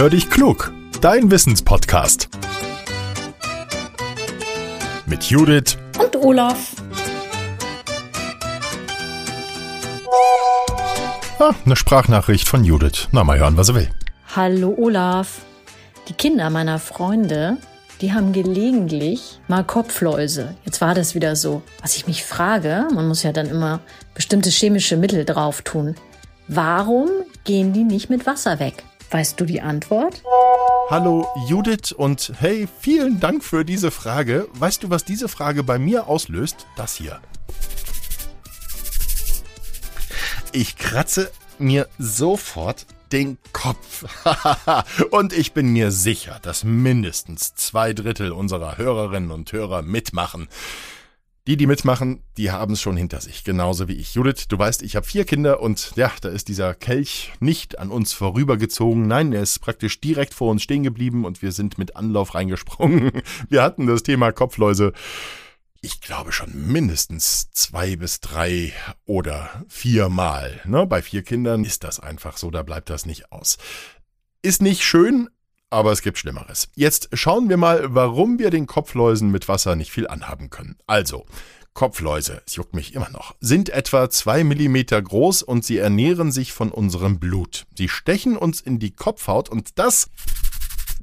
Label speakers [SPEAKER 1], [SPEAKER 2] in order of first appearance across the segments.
[SPEAKER 1] Hör dich klug, dein Wissenspodcast. Mit Judith
[SPEAKER 2] und Olaf.
[SPEAKER 1] Ah, eine Sprachnachricht von Judith. Na, mal hören, was er will.
[SPEAKER 2] Hallo Olaf. Die Kinder meiner Freunde, die haben gelegentlich mal Kopfläuse. Jetzt war das wieder so. Was ich mich frage, man muss ja dann immer bestimmte chemische Mittel drauf tun. Warum gehen die nicht mit Wasser weg? Weißt du die Antwort?
[SPEAKER 1] Hallo Judith und hey, vielen Dank für diese Frage. Weißt du, was diese Frage bei mir auslöst? Das hier. Ich kratze mir sofort den Kopf. und ich bin mir sicher, dass mindestens zwei Drittel unserer Hörerinnen und Hörer mitmachen. Die, die mitmachen, die haben es schon hinter sich, genauso wie ich. Judith, du weißt, ich habe vier Kinder und ja, da ist dieser Kelch nicht an uns vorübergezogen. Nein, er ist praktisch direkt vor uns stehen geblieben und wir sind mit Anlauf reingesprungen. Wir hatten das Thema Kopfläuse. Ich glaube schon mindestens zwei bis drei oder viermal. Ne? Bei vier Kindern ist das einfach so, da bleibt das nicht aus. Ist nicht schön, aber es gibt Schlimmeres. Jetzt schauen wir mal, warum wir den Kopfläusen mit Wasser nicht viel anhaben können. Also, Kopfläuse, es juckt mich immer noch, sind etwa zwei Millimeter groß und sie ernähren sich von unserem Blut. Sie stechen uns in die Kopfhaut und das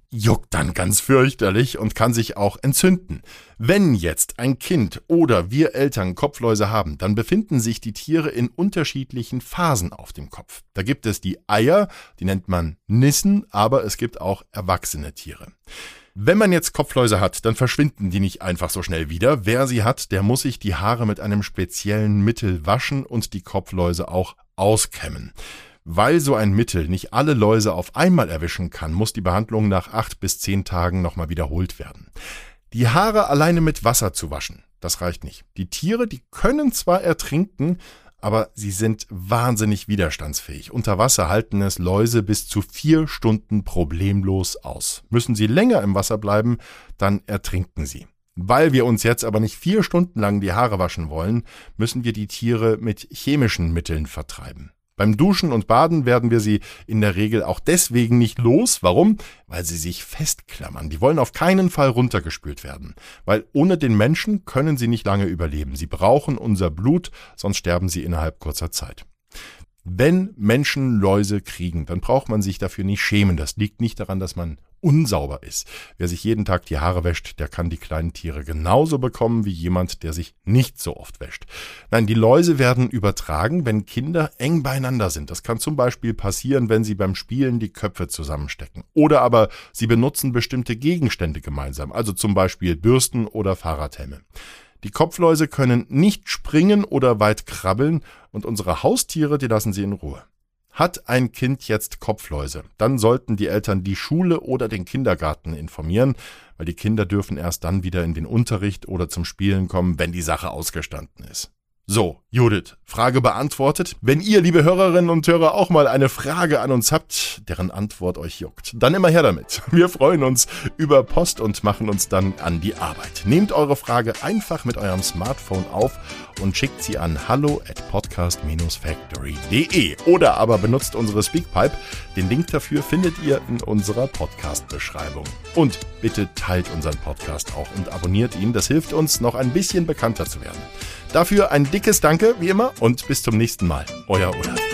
[SPEAKER 1] juckt dann ganz fürchterlich und kann sich auch entzünden. Wenn jetzt ein Kind oder wir Eltern Kopfläuse haben, dann befinden sich die Tiere in unterschiedlichen Phasen auf dem Kopf. Da gibt es die Eier, die nennt man Nissen, aber es gibt auch erwachsene Tiere. Wenn man jetzt Kopfläuse hat, dann verschwinden die nicht einfach so schnell wieder. Wer sie hat, der muss sich die Haare mit einem speziellen Mittel waschen und die Kopfläuse auch auskämmen. Weil so ein Mittel nicht alle Läuse auf einmal erwischen kann, muss die Behandlung nach acht bis zehn Tagen nochmal wiederholt werden. Die Haare alleine mit Wasser zu waschen, das reicht nicht. Die Tiere, die können zwar ertrinken, aber sie sind wahnsinnig widerstandsfähig. Unter Wasser halten es Läuse bis zu vier Stunden problemlos aus. Müssen sie länger im Wasser bleiben, dann ertrinken sie. Weil wir uns jetzt aber nicht vier Stunden lang die Haare waschen wollen, müssen wir die Tiere mit chemischen Mitteln vertreiben. Beim Duschen und Baden werden wir sie in der Regel auch deswegen nicht los. Warum? Weil sie sich festklammern. Die wollen auf keinen Fall runtergespült werden. Weil ohne den Menschen können sie nicht lange überleben. Sie brauchen unser Blut, sonst sterben sie innerhalb kurzer Zeit. Wenn Menschen Läuse kriegen, dann braucht man sich dafür nicht schämen. Das liegt nicht daran, dass man unsauber ist. Wer sich jeden Tag die Haare wäscht, der kann die kleinen Tiere genauso bekommen wie jemand, der sich nicht so oft wäscht. Nein, die Läuse werden übertragen, wenn Kinder eng beieinander sind. Das kann zum Beispiel passieren, wenn sie beim Spielen die Köpfe zusammenstecken. Oder aber sie benutzen bestimmte Gegenstände gemeinsam, also zum Beispiel Bürsten oder Fahrradhelme. Die Kopfläuse können nicht springen oder weit krabbeln und unsere Haustiere, die lassen sie in Ruhe. Hat ein Kind jetzt Kopfläuse, dann sollten die Eltern die Schule oder den Kindergarten informieren, weil die Kinder dürfen erst dann wieder in den Unterricht oder zum Spielen kommen, wenn die Sache ausgestanden ist. So, Judith, Frage beantwortet. Wenn ihr, liebe Hörerinnen und Hörer, auch mal eine Frage an uns habt, deren Antwort euch juckt, dann immer her damit. Wir freuen uns über Post und machen uns dann an die Arbeit. Nehmt eure Frage einfach mit eurem Smartphone auf und schickt sie an hallo at podcast-factory.de oder aber benutzt unsere Speakpipe. Den Link dafür findet ihr in unserer Podcast-Beschreibung. Und bitte teilt unseren Podcast auch und abonniert ihn. Das hilft uns, noch ein bisschen bekannter zu werden. Dafür ein dickes Danke, wie immer, und bis zum nächsten Mal. Euer Olaf.